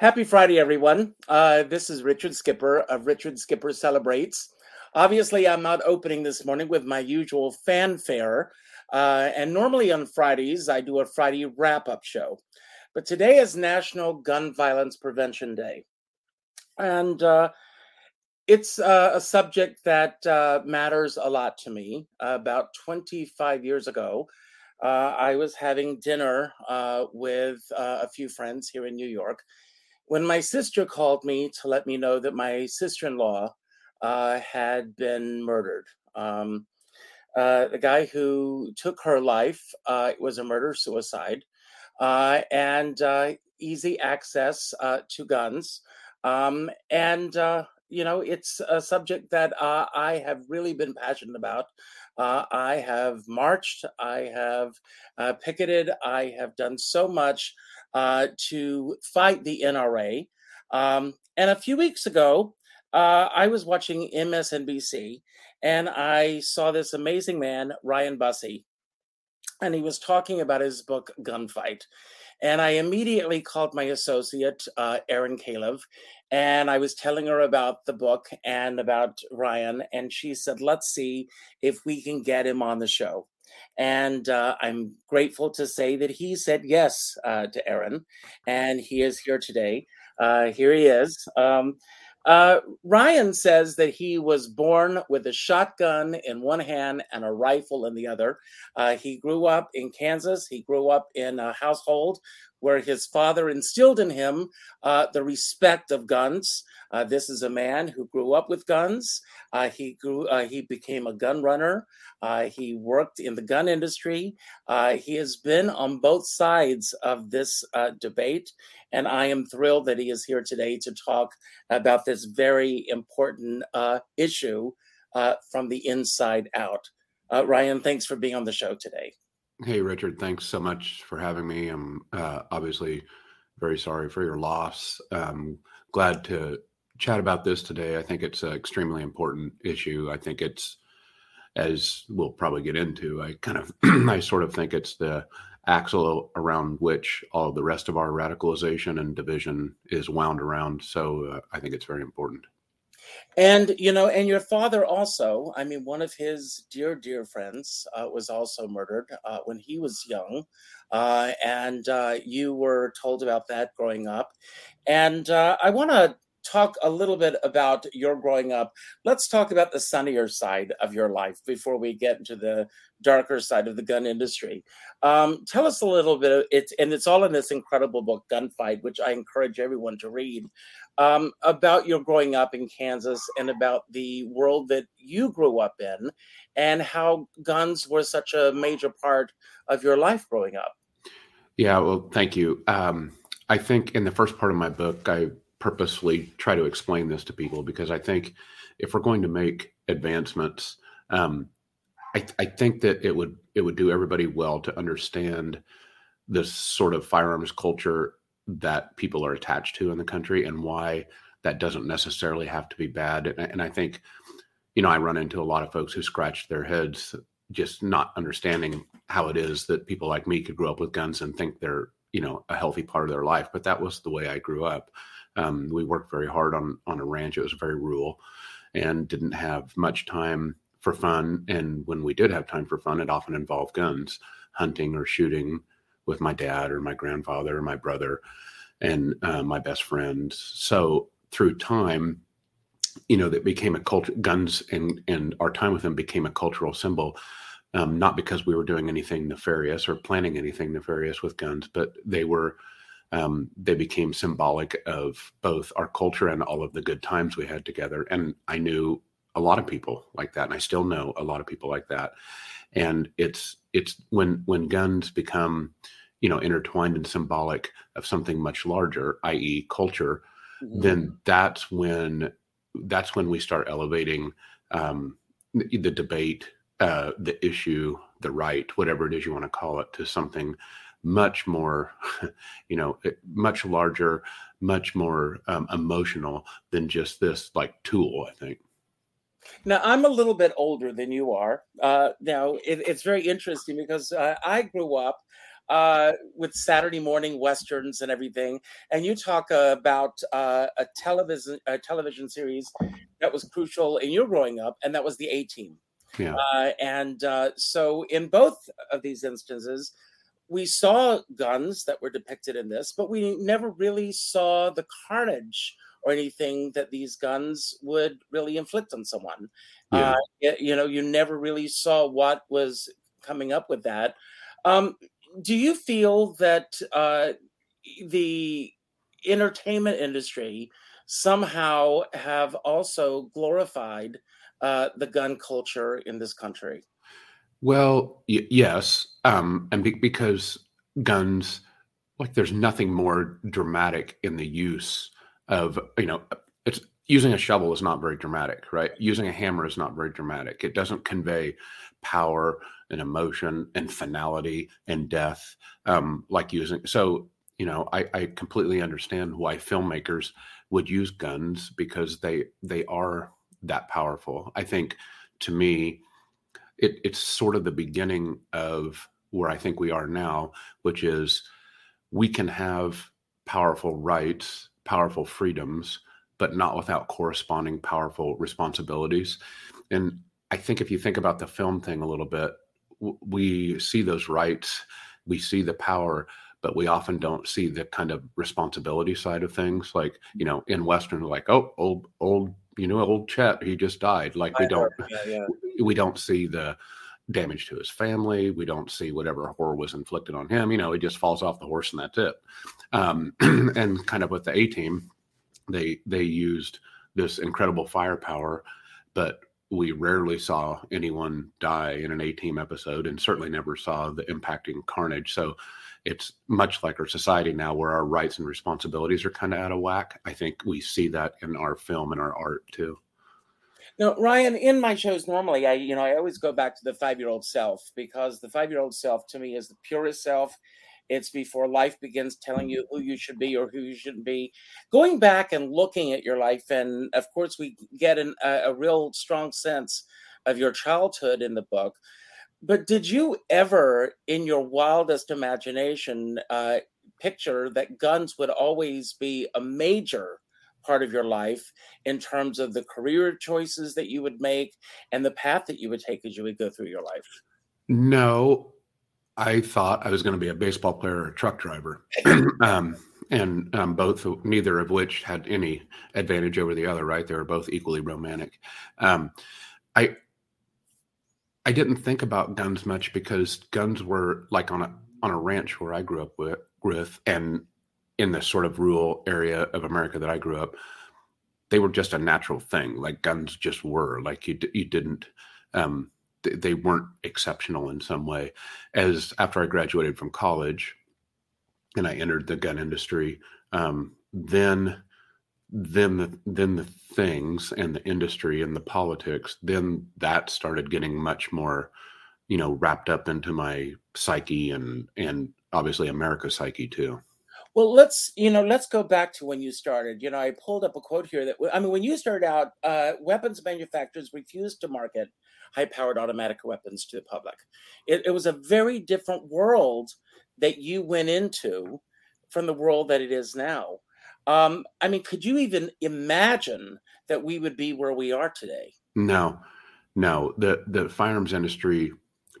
Happy Friday, everyone. Uh, this is Richard Skipper of Richard Skipper Celebrates. Obviously, I'm not opening this morning with my usual fanfare. Uh, and normally on Fridays, I do a Friday wrap up show. But today is National Gun Violence Prevention Day. And uh, it's uh, a subject that uh, matters a lot to me. about 25 years ago, uh, I was having dinner with a few friends here in New York when my sister called me to let me know that my sister in law uh, had been murdered. Um, uh, the guy who took her life uh, was a murder suicide uh, and uh, easy access uh, to guns. Um, and, you know, it's a subject that I have really been passionate about. I have marched, I have picketed, I have done so much uh, to fight the NRA. Um, and a few weeks ago, uh, I was watching MSNBC and I saw this amazing man, Ryan Busse, and he was talking about his book, Gunfight. And I immediately called my associate, uh, Erin Calev, and I was telling her about the book and about Ryan. And she said, let's see if we can get him on the show. And uh, I'm grateful to say that he said yes uh, to Aaron, and he is here today. Uh, here he is. Um, uh, Ryan says that he was born with a shotgun in one hand and a rifle in the other. Uh, he grew up in Kansas. He grew up in a household where his father instilled in him uh, the respect of guns. Uh, this is a man who grew up with guns. Uh, he grew. Uh, he became a gun runner. Uh, he worked in the gun industry. Uh, he has been on both sides of this debate, and I am thrilled that he is here today to talk about this very important issue from the inside out. Ryan, thanks for being on the show today. Hey, Richard, thanks so much for having me. I'm uh, obviously very sorry for your loss. Um, glad to chat about this today. I think it's an extremely important issue. I think it's, as we'll probably get into, I kind of, I sort of think it's the axle around which all the rest of our radicalization and division is wound around. So uh, I think it's very important. And you know, and your father also. I mean, one of his dear, dear friends uh, was also murdered uh, when he was young, uh, and uh, you were told about that growing up. And uh, I want to talk a little bit about your growing up. Let's talk about the sunnier side of your life before we get into the darker side of the gun industry. Um, tell us a little bit. Of, it's and it's all in this incredible book, Gunfight, which I encourage everyone to read. Um, about your growing up in Kansas and about the world that you grew up in, and how guns were such a major part of your life growing up. Yeah, well, thank you. Um, I think in the first part of my book, I purposely try to explain this to people because I think if we're going to make advancements, um, I, I, think that it would it would do everybody well to understand this sort of firearms culture that people are attached to in the country and why that doesn't necessarily have to be bad. And, I think, you know, I run into a lot of folks who scratch their heads just not understanding how it is that people like me could grow up with guns and think they're you know a healthy part of their life but that was the way i grew up um, we worked very hard on on a ranch. It was very rural, and didn't have much time for fun. And when we did have time for fun, it often involved guns, hunting or shooting with my dad or my grandfather or my brother and uh, my best friends. So through time, you know, that became a culture. Guns and and our time with them became a cultural symbol. Um, not because we were doing anything nefarious or planning anything nefarious with guns, but they were um, they became symbolic of both our culture and all of the good times we had together. And I knew a lot of people like that, and I still know a lot of people like that. And it's it's when when guns become, you know, intertwined and symbolic of something much larger, i.e., culture, mm-hmm. then that's when that's when we start elevating um, the, the debate, uh, the issue, the right, whatever it is you want to call it, to something much more, you know, much larger, much more um, emotional than just this like tool, I think. Now, I'm a little bit older than you are. Uh, now, it, it's very interesting because uh, I grew up uh, with Saturday morning westerns and everything, and you talk uh, about uh, a television a television series that was crucial in your growing up, and that was the A Team. Yeah. Uh, and uh, so, in both of these instances, we saw guns that were depicted in this, but we never really saw the carnage or anything that these guns would really inflict on someone. Yeah. Uh, you know, you never really saw what was coming up with that. Um, do you feel that uh, the entertainment industry somehow have also glorified uh, the gun culture in this country? Well, y- yes, um, and be- because guns, like, there's nothing more dramatic in the use of, you know, it's using a shovel is not very dramatic, right? Using a hammer is not very dramatic. It doesn't convey power and emotion and finality and death um, like using. So, you know, I, I completely understand why filmmakers would use guns because they they are that powerful. I think to me, it, it's sort of the beginning of where I think we are now, which is we can have powerful rights, powerful freedoms, but not without corresponding powerful responsibilities. And I think if you think about the film thing a little bit, we see those rights, we see the power, but we often don't see the kind of responsibility side of things. Like, you know, in Western, like, oh, old, old you know, old Chet, he just died. Like we don't, yeah, yeah. we don't see the damage to his family. We don't see whatever horror was inflicted on him. You know, he just falls off the horse and that's it. Um, and kind of with the A team, they they used this incredible firepower, but we rarely saw anyone die in an A team episode, and certainly never saw the impacting carnage. So it's much like our society now where our rights and responsibilities are kind of out of whack. I think we see that in our film and our art too. Now, Ryan, in my shows normally, I you know I always go back to the five year old self because the five year old self to me is the purest self. It's before life begins telling you who you should be or who you shouldn't be. Going back and looking at your life, and of course, we get an, a, a real strong sense of your childhood in the book. But did you ever, in your wildest imagination, uh, picture that guns would always be a major part of your life in terms of the career choices that you would make and the path that you would take as you would go through your life? No, I thought I was going to be a baseball player or a truck driver. um, and um, both, neither of which had any advantage over the other, right? They were both equally romantic. Um, I, I didn't think about guns much because guns were like on a on a ranch where I grew up with, with and in the sort of rural area of America that I grew up, they were just a natural thing. Like guns just were. Like you you didn't um, they weren't exceptional in some way. As after I graduated from college and I entered the gun industry, um, then then the then the things and the industry and the politics then that started getting much more you know wrapped up into my psyche and and obviously america's psyche too well let's you know let's go back to when you started you know i pulled up a quote here that i mean when you started out uh, weapons manufacturers refused to market high powered automatic weapons to the public it, it was a very different world that you went into from the world that it is now um, I mean, could you even imagine that we would be where we are today? No, no. The the firearms industry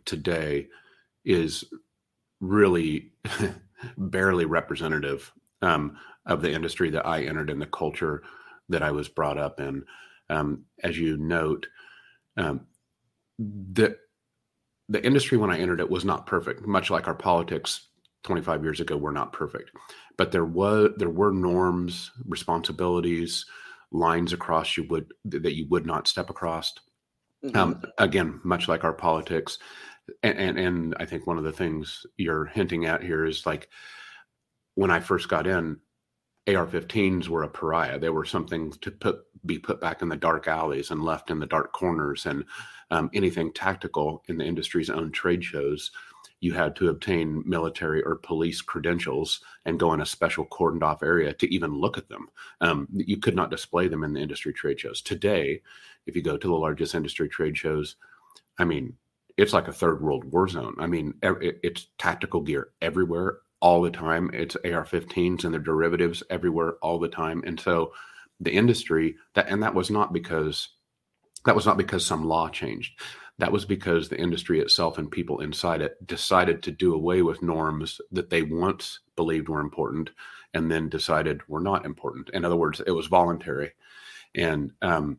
today is really barely representative um, of the industry that I entered in the culture that I was brought up in. Um, as you note, um, the the industry when I entered it was not perfect, much like our politics 25 years ago were not perfect but there was there were norms responsibilities lines across you would that you would not step across mm-hmm. um, again much like our politics and, and, and i think one of the things you're hinting at here is like when i first got in ar-15s were a pariah they were something to put be put back in the dark alleys and left in the dark corners and um, anything tactical in the industry's own trade shows you had to obtain military or police credentials and go in a special cordoned off area to even look at them. Um, you could not display them in the industry trade shows. Today, if you go to the largest industry trade shows, I mean, it's like a third world war zone. I mean, it's tactical gear everywhere all the time. It's AR-15s and their derivatives everywhere all the time. And so the industry that and that was not because that was not because some law changed. That was because the industry itself and people inside it decided to do away with norms that they once believed were important and then decided were not important. In other words, it was voluntary. And um,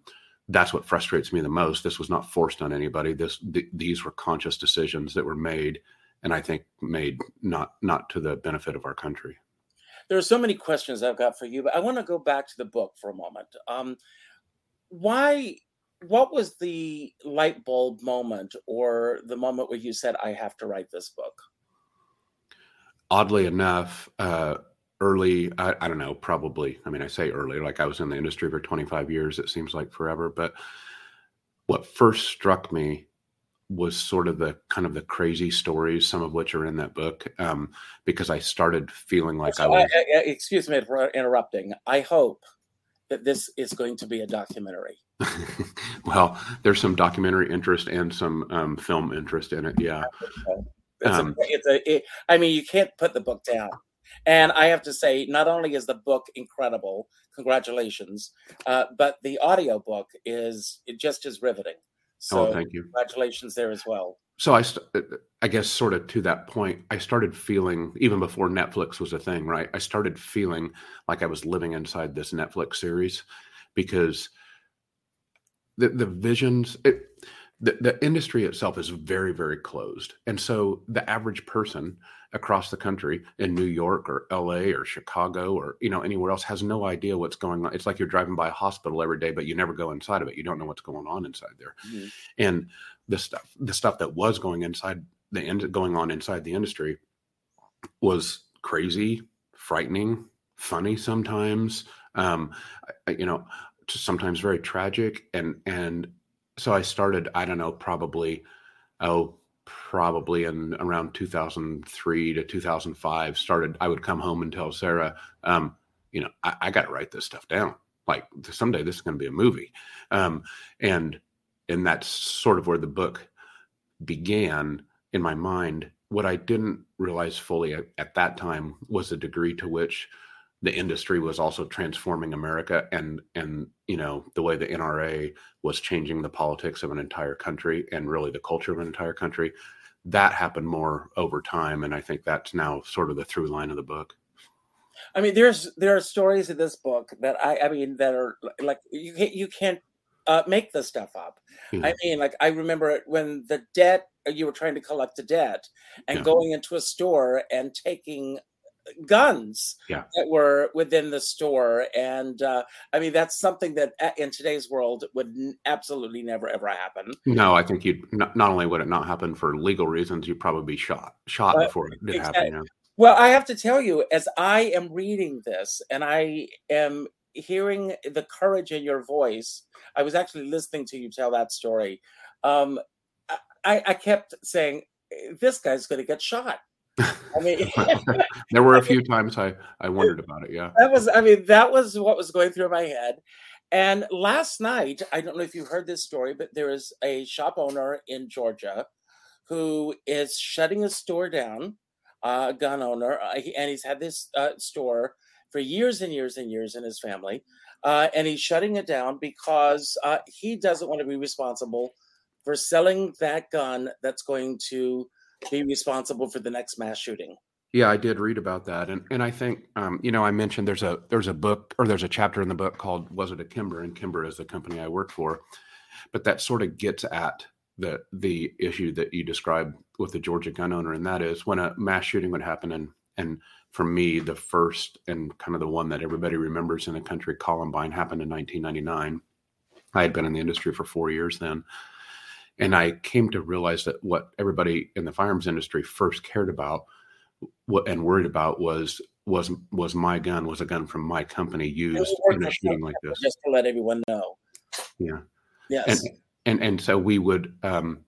that's what frustrates me the most. This was not forced on anybody. This th- these were conscious decisions that were made, and I think made not not to the benefit of our country. There are so many questions I've got for you, but I want to go back to the book for a moment. Um, why? What was the light bulb moment, or the moment where you said, "I have to write this book"? Oddly enough, uh, early I, I, don't know probably i mean i say early like i was in the industry for 25 years it seems like forever but what first struck me was sort of the kind of the crazy stories some of which are in that book um, because i started feeling like so i was I, I, excuse me for interrupting. I hope that this is going to be a documentary. Well there's some documentary interest and some um, film interest in it yeah. It's, um, a, it's a it, I mean you can't put the book down. And I have to say, not only is the book incredible, congratulations, uh, but the audio book is just as riveting. So oh, thank you. Congratulations there as well. So I, uh, I guess, sort of to that point, I started feeling even before Netflix was a thing, right? I started feeling like I was living inside this Netflix series because the the visions. It, the, the industry itself is very very closed and so the average person across the country in new york or la or chicago or you know anywhere else has no idea what's going on. It's like you're driving by a hospital every day but you never go inside of it. You don't know what's going on inside there. Mm-hmm. and the stuff the stuff that was going inside the end going on inside the industry was crazy frightening funny sometimes um you know sometimes very tragic. And and so I started, I don't know, probably, oh, probably in around 2003 to 2005 started i would come home and tell sarah um, you know i, I got to write this stuff down. Like someday this is going to be a movie. Um, and and that's sort of where the book began in my mind. What i didn't realize fully at, at that time was the degree to which the industry was also transforming America and and you know the way the NRA was changing the politics of an entire country and really the culture of an entire country that happened more over time and I think that's now sort of the through line of the book. I mean there's there are stories in this book that I I mean that are like you can't you can't uh, make this stuff up. Mm-hmm. I mean like I remember when the debt you were trying to collect the debt and yeah. going into a store and taking guns yeah. that were within the store and uh, i mean that's something that uh, in today's world would absolutely never ever happen no i think you'd not, not only would it not happen for legal reasons you'd probably be shot shot but, before it did exactly. happen yeah. well i have to tell you as i am reading this and i am hearing the courage in your voice i was actually listening to you tell that story um, I, I kept saying this guy's going to get shot I mean, there were a few times I I wondered about it. Yeah, that was. I mean, that was what was going through my head. And last night, I don't know if you heard this story, but there is a shop owner in Georgia who is shutting a store down, uh, a gun owner, uh, and he's had this uh, store for years and years and years in his family, uh, and he's shutting it down because uh, he doesn't want to be responsible for selling that gun that's going to be responsible for the next mass shooting. Yeah, I did read about that, and and I think um, you know I mentioned there's a there's a book or there's a chapter in the book called "Was It a Kimber?" and Kimber is the company I work for, but that sort of gets at the the issue that you described with the Georgia gun owner, and that is when a mass shooting would happen, and and for me the first and kind of the one that everybody remembers in the country, Columbine, happened in 1999. I had been in the industry for four years then, and I came to realize that what everybody in the firearms industry first cared about what and worried about was was was my gun was a gun from my company used in a shooting like this. Just to let everyone know. Yeah. Yes. And and and so we would um,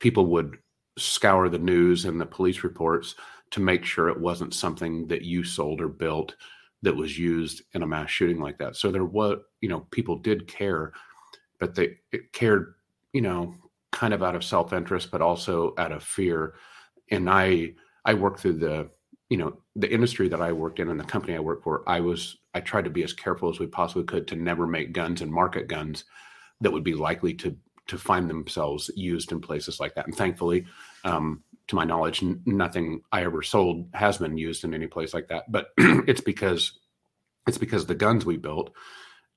people would scour the news and the police reports to make sure it wasn't something that you sold or built that was used in a mass shooting like that. So there was, you know, people did care, but they cared, you know, kind of out of self-interest, but also out of fear. And I I worked through the you know the industry that I worked in and the company I worked for. I was I tried to be as careful as we possibly could to never make guns and market guns that would be likely to to find themselves used in places like that. And thankfully, um, to my knowledge, n- nothing I ever sold has been used in any place like that. But it's because it's because the guns we built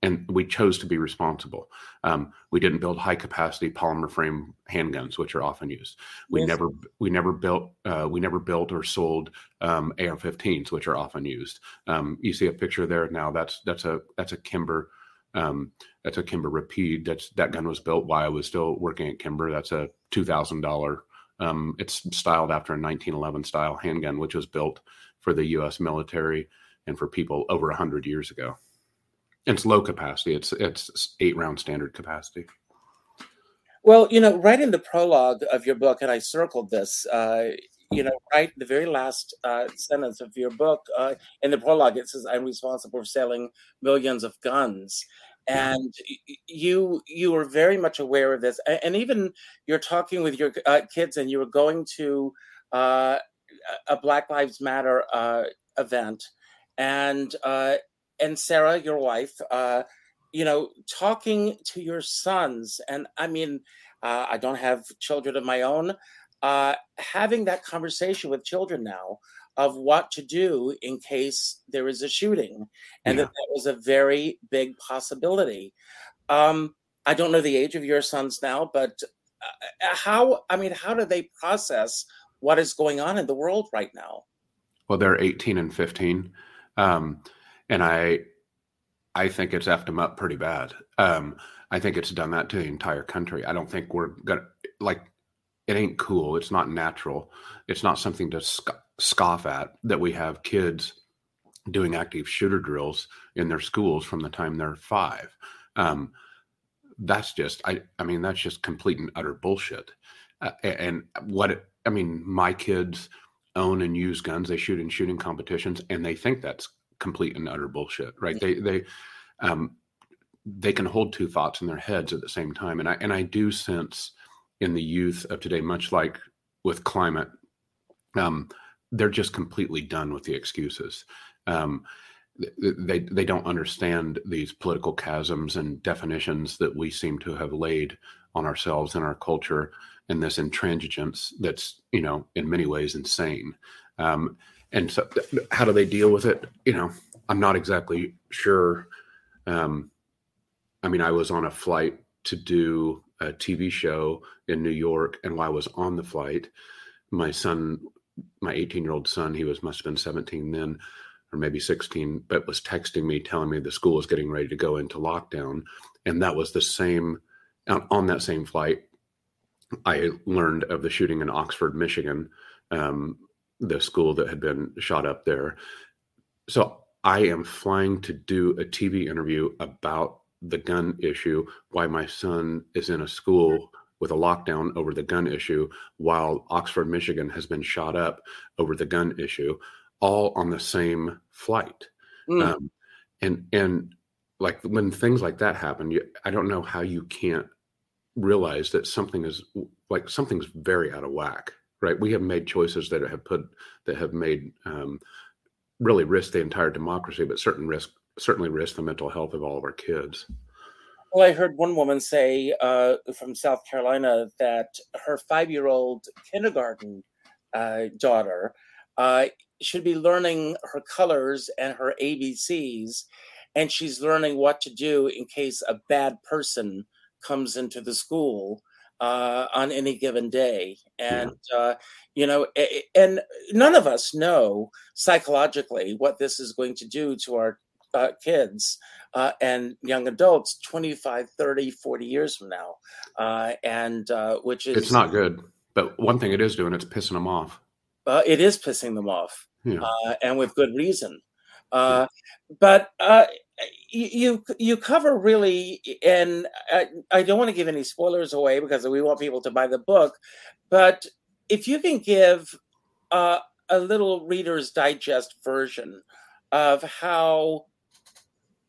and we chose to be responsible. Um, we didn't build high capacity polymer frame handguns, which are often used. We yes. never we never built uh, we never built or sold um, AR-15s, which are often used. Um, you see a picture there now. That's that's a that's a Kimber. Um, that's a Kimber Rapide. That's that gun was built while I was still working at Kimber. That's a two thousand dollar. Um, it's styled after a 1911 style handgun, which was built for the U.S. military and for people over 100 years ago. It's low capacity. It's it's eight round standard capacity. Well, you know, right in the prologue of your book, and I circled this. Uh, you know, right the very last uh, sentence of your book uh, in the prologue, it says, "I'm responsible for selling millions of guns." and you you were very much aware of this and even you're talking with your uh, kids and you were going to uh, a black lives matter uh, event and uh, and Sarah, your wife, uh, you know, talking to your sons, and I mean, uh, I don't have children of my own. Uh, having that conversation with children now of what to do in case there is a shooting, and yeah. that that was a very big possibility. Um, I don't know the age of your sons now, but uh, how? I mean, how do they process what is going on in the world right now? Well, they're 18 and 15. Um, and I I think it's effed them up pretty bad. Um, I think it's done that to the entire country. I don't think we're gonna like it ain't cool. It's not natural. It's not something to sc- scoff at that we have kids doing active shooter drills in their schools from the time they're five. Um, that's just I I mean that's just complete and utter bullshit. Uh, and what it, I mean, my kids own and use guns. They shoot in shooting competitions, and they think that's complete and utter bullshit, right? They they um, they can hold two thoughts in their heads at the same time, and I and I do sense in the youth of today, much like with climate, um, they're just completely done with the excuses. Um, they they don't understand these political chasms and definitions that we seem to have laid on ourselves and our culture and this intransigence that's you know in many ways insane um, and so how do they deal with it? You know i'm not exactly sure. Um, i mean i was on a flight to do a tv show in new york and while i was on the flight my son my 18 year old son he was must have been 17 then or maybe 16 but was texting me telling me the school was getting ready to go into lockdown. And that was the same on that same flight i learned of the shooting in oxford michigan um, the school that had been shot up there. So I am flying to do a TV interview about the gun issue, why my son is in a school with a lockdown over the gun issue, while Oxford, Michigan has been shot up over the gun issue, all on the same flight. Mm. Um, and and like when things like that happen, you, I don't know how you can't realize that something is like something's very out of whack right? We have made choices that have put that have made um, really risk the entire democracy, but certain risk certainly risk the mental health of all of our kids. Well, I heard one woman say uh, from South Carolina that her five-year-old kindergarten uh, daughter uh, should be learning her colors and her ABCs, and she's learning what to do in case a bad person comes into the school uh, on any given day. And, uh, you know, and none of us know psychologically what this is going to do to our uh, kids uh, and young adults 25, 30, 40 years from now. Uh, and uh, which is. It's not good. But one thing it is doing, it's pissing them off. it is pissing them off. Yeah. and with good reason. Uh, but uh, you you cover really, and I, I don't want to give any spoilers away because we want people to buy the book. But if you can give uh, a little Reader's Digest version of how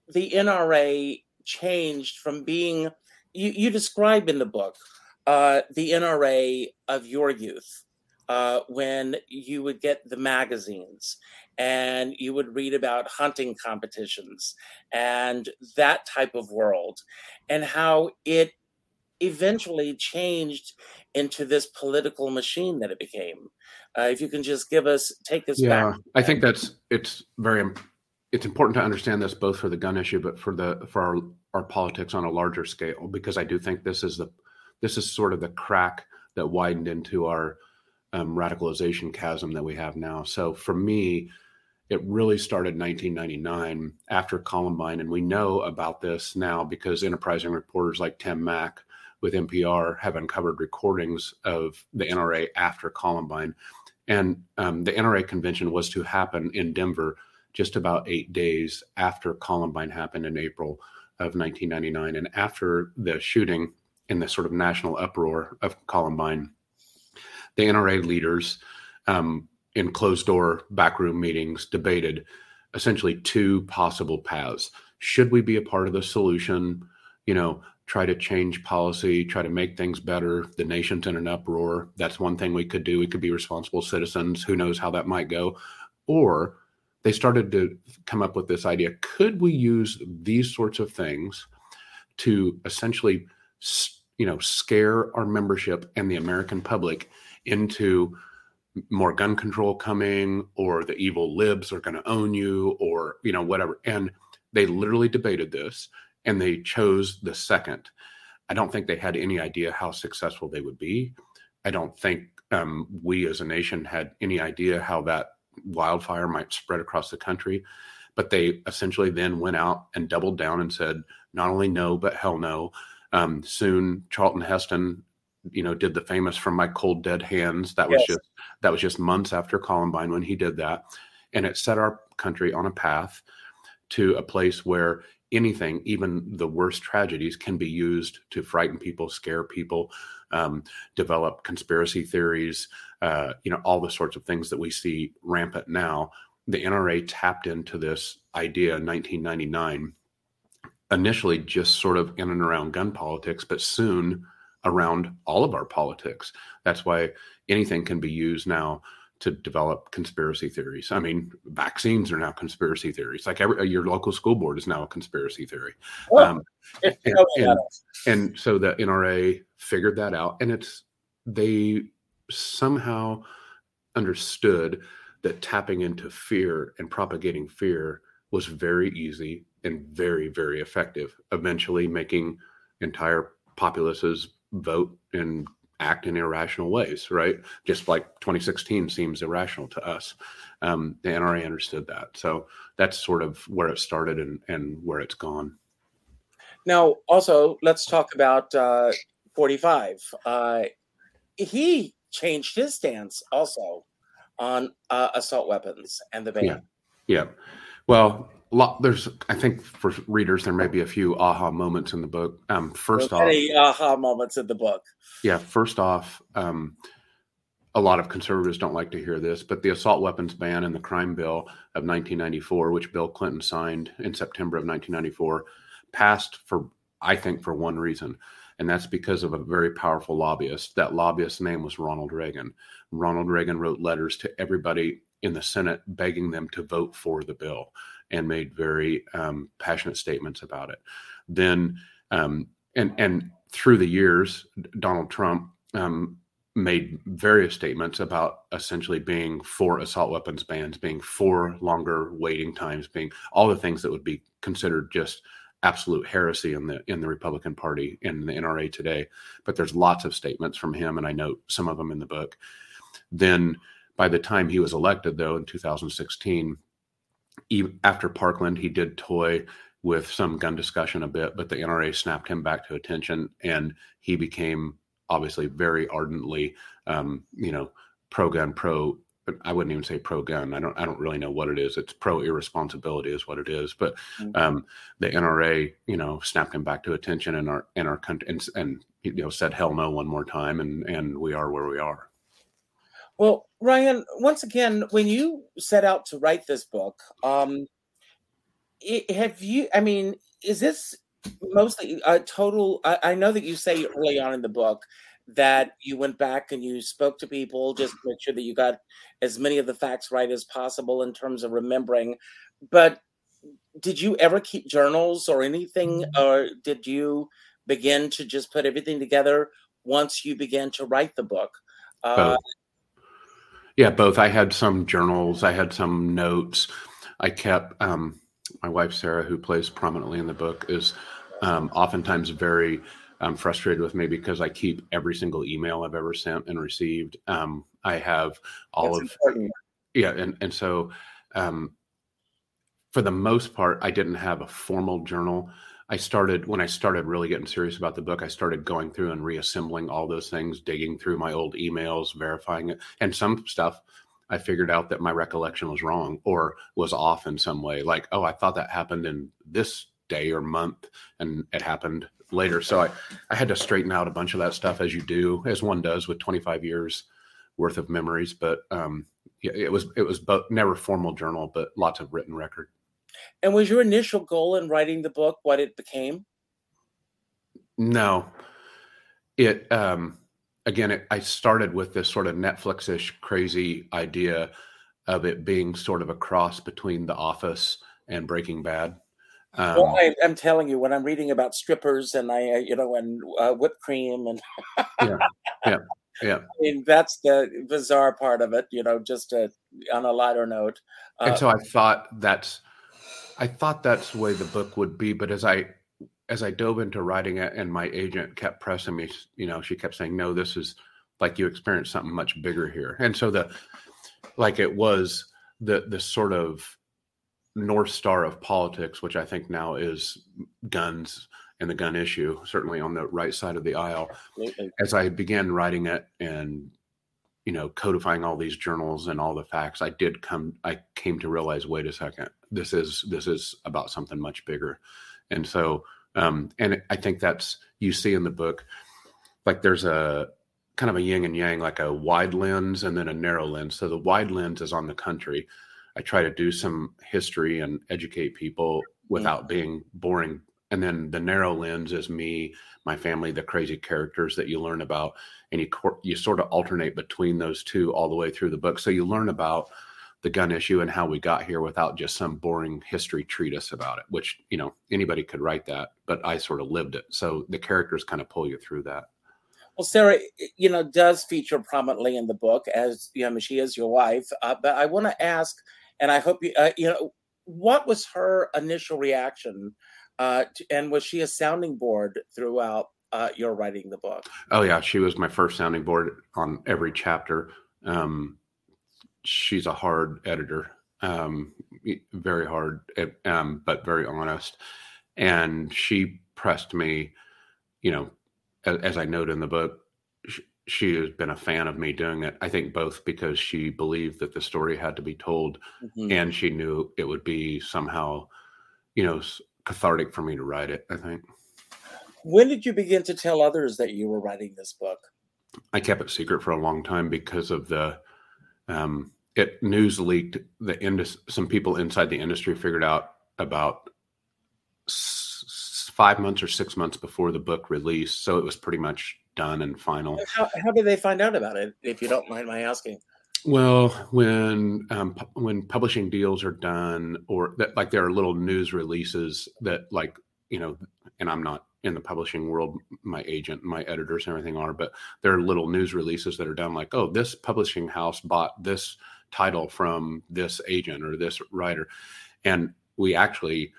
the NRA changed from being you, you describe in the book uh, the NRA of your youth uh, when you would get the magazines and you would read about hunting competitions and that type of world and how it eventually changed into this political machine that it became. Uh, if you can just give us take us yeah, back. I think that's it's very it's important to understand this both for the gun issue, but for the for our our politics on a larger scale, because I do think this is the this is sort of the crack that widened into our um, radicalization chasm that we have now. So for me, it really started 1999 after Columbine, and we know about this now because enterprising reporters like Tim Mak with NPR have uncovered recordings of the NRA after Columbine. And um, the NRA convention was to happen in Denver just about eight days after Columbine happened in April of 1999. And after the shooting and the sort of national uproar of Columbine, the NRA leaders um, in closed door backroom meetings debated essentially two possible paths. Should we be a part of the solution? You know, try to change policy, try to make things better. The nation's in an uproar. That's one thing we could do. We could be responsible citizens. Who knows how that might go? Or they started to come up with this idea could we use these sorts of things to essentially you know scare our membership and the american public into more gun control coming or the evil libs are going to own you or you know whatever and they literally debated this and they chose the second i don't think they had any idea how successful they would be i don't think um, we as a nation had any idea how that wildfire might spread across the country. But they essentially then went out and doubled down and said, not only no, but hell no. Um, soon, Charlton Heston, you know, did the famous "From My Cold Dead Hands." That was yes. just that was just months after Columbine when he did that, and it set our country on a path to a place where anything, even the worst tragedies, can be used to frighten people, scare people, um, develop conspiracy theories, uh, you know, all the sorts of things that we see rampant now. The NRA tapped into this idea in 1999, initially just sort of in and around gun politics, but soon around all of our politics. That's why anything can be used now to develop conspiracy theories. I mean, vaccines are now conspiracy theories. Like every, your local school board is now a conspiracy theory. Oh, um, and, and, and, so the NRA figured that out, and it's they somehow understood that tapping into fear and propagating fear was very easy and very very effective. Eventually, making entire populaces vote and act in irrational ways, right? Just like 2016 seems irrational to us. Um, the NRA understood that. So that's sort of where it started and, and where it's gone. Now, also, let's talk about uh, 45. Uh, he changed his stance also on uh, assault weapons and the ban. Yeah. yeah. Well, lot, there's I think for readers there may be a few aha moments in the book. Um, first off, any aha moments in the book. Yeah, first off, um, a lot of conservatives don't like to hear this, but the assault weapons ban and the crime bill of 1994, which Bill Clinton signed in September of 1994, passed for I think for one reason, and that's because of a very powerful lobbyist. That lobbyist's name was Ronald Reagan. Ronald Reagan wrote letters to everybody in the Senate begging them to vote for the bill and made very um, passionate statements about it. Then, um, and and through the years, Donald Trump um, made various statements about essentially being for assault weapons bans, being for longer waiting times, being all the things that would be considered just absolute heresy in the in the Republican Party in the NRA today. But there's lots of statements from him, and I note some of them in the book. Then, by the time he was elected, though, in 2016, after Parkland, he did toy with some gun discussion a bit, but the NRA snapped him back to attention, and he became obviously very ardently, um, you know, pro gun, pro. I wouldn't even say pro gun. I don't. I don't really know what it is. It's pro irresponsibility is what it is. But mm-hmm. um, the NRA, you know, snapped him back to attention in our in our country, and, and you know said hell no one more time, and and we are where we are. Well, Ryan, once again, when you set out to write this book, um, it, have you? I mean, is this mostly a total? I, I, know that you say early on in the book that you went back and you spoke to people just to make sure that you got as many of the facts right as possible in terms of remembering. But did you ever keep journals or anything, or did you begin to just put everything together once you began to write the book? Uh, yeah, both. I had some journals, I had some notes. I kept um, my wife Sarah, who plays prominently in the book, is um, oftentimes very um, frustrated with me because I keep every single email I've ever sent and received. Um, I have all That's of important. yeah, and and so um, for the most part, I didn't have a formal journal. I started when I started really getting serious about the book. I started going through and reassembling all those things, digging through my old emails, verifying it, and some stuff I figured out that my recollection was wrong or was off in some way. Like, oh, I thought that happened in this day or month, and it happened later. So I, I had to straighten out a bunch of that stuff as you do, as one does with 25 years worth of memories. But um, it was it was both never formal journal, but lots of written record. And was your initial goal in writing the book what it became? No, it um, again, it, I started with this sort of Netflix-ish crazy idea of it being sort of a cross between The Office and Breaking Bad. Um, well, I, am telling you, when I'm reading about strippers and I, uh, you know, and uh, whipped cream and yeah, yeah, yeah. I mean, that's the bizarre part of it, you know. Just to, on a lighter note. Uh, and so I thought that's, I thought that's the way the book would be. But as I as I dove into writing it, and my agent kept pressing me, you know, she kept saying, "No, this is like you experienced something much bigger here." And so the, like it was the the sort of north star of politics, which I think now is guns and the gun issue, certainly on the right side of the aisle. As I began writing it and you know codifying all these journals and all the facts, I did come. I came to realize, wait a second, this is this is about something much bigger, and so um, and I think that's you see in the book, like there's a kind of a yin and yang, like a wide lens and then a narrow lens. So the wide lens is on the country. I try to do some history and educate people without being boring. And then the narrow lens is me, my family, the crazy characters that you learn about, and you you sort of alternate between those two all the way through the book. So you learn about the gun issue and how we got here without just some boring history treatise about it, which, you know, anybody could write that, but I sort of lived it. So the characters kind of pull you through that. Well, Sarah, you know, does feature prominently in the book as, you know, she is your wife. Uh, but I want to ask, and I hope you, uh, you know, what was her initial reaction? Uh, and was she a sounding board throughout uh, your writing the book? Oh, yeah. She was my first sounding board on every chapter. Um, she's a hard editor, um, very hard, eh, um, but very honest. And she pressed me, you know, as, as I note in the book, she, she, has been a fan of me doing it. I think both because she believed that the story had to be told, mm-hmm. and she knew it would be somehow, you know, cathartic for me to write it. I think. When did you begin to tell others that you were writing this book? I kept it secret for a long time because of the um, it news leaked the indus- some people inside the industry figured out about s- five months or six months before the book released so it was pretty much done and final how, how did they find out about it if you don't mind my asking well when um, pu- when publishing deals are done or that like there are little news releases that like you know and i'm not in the publishing world my agent my editors and everything are but there are little news releases that are done like oh this publishing house bought this title from this agent or this writer. And we actually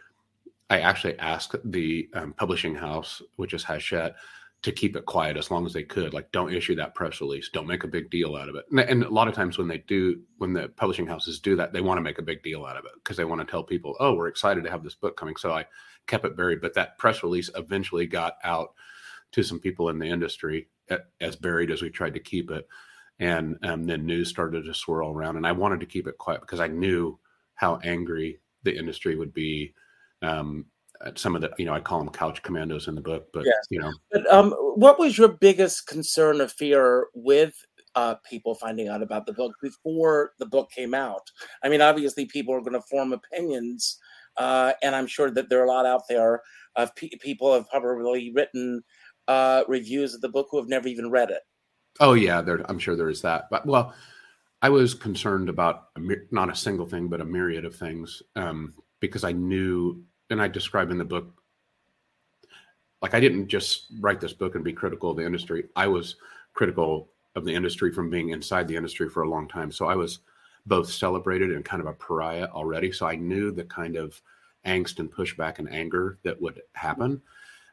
i actually asked the um, publishing house which is hachette to keep it quiet as long as they could. Like don't issue that press release. Don't make a big deal out of it. And, and a lot of times when they do when the publishing houses do that they want to make a big deal out of it because they want to tell people oh we're excited to have this book coming. So i kept it buried. But that press release eventually got out to some people in the industry as buried as we tried to keep it. And um, then news started to swirl around and i wanted to keep it quiet because i knew how angry the industry would be um, some of the you know i call them couch commandos in the book but yes. you know but um, what was your biggest concern or fear with uh, people finding out about the book before the book came out i mean obviously people are going to form opinions uh, and i'm sure that there are a lot out there of pe- people have probably written uh, reviews of the book who have never even read it. Oh yeah, there, I'm sure there is that. But well, I was concerned about a, not a single thing, but a myriad of things um, because I knew, and I describe in the book, like I didn't just write this book and be critical of the industry. I was critical of the industry from being inside the industry for a long time. So I was both celebrated and kind of a pariah already. So I knew the kind of angst and pushback and anger that would happen.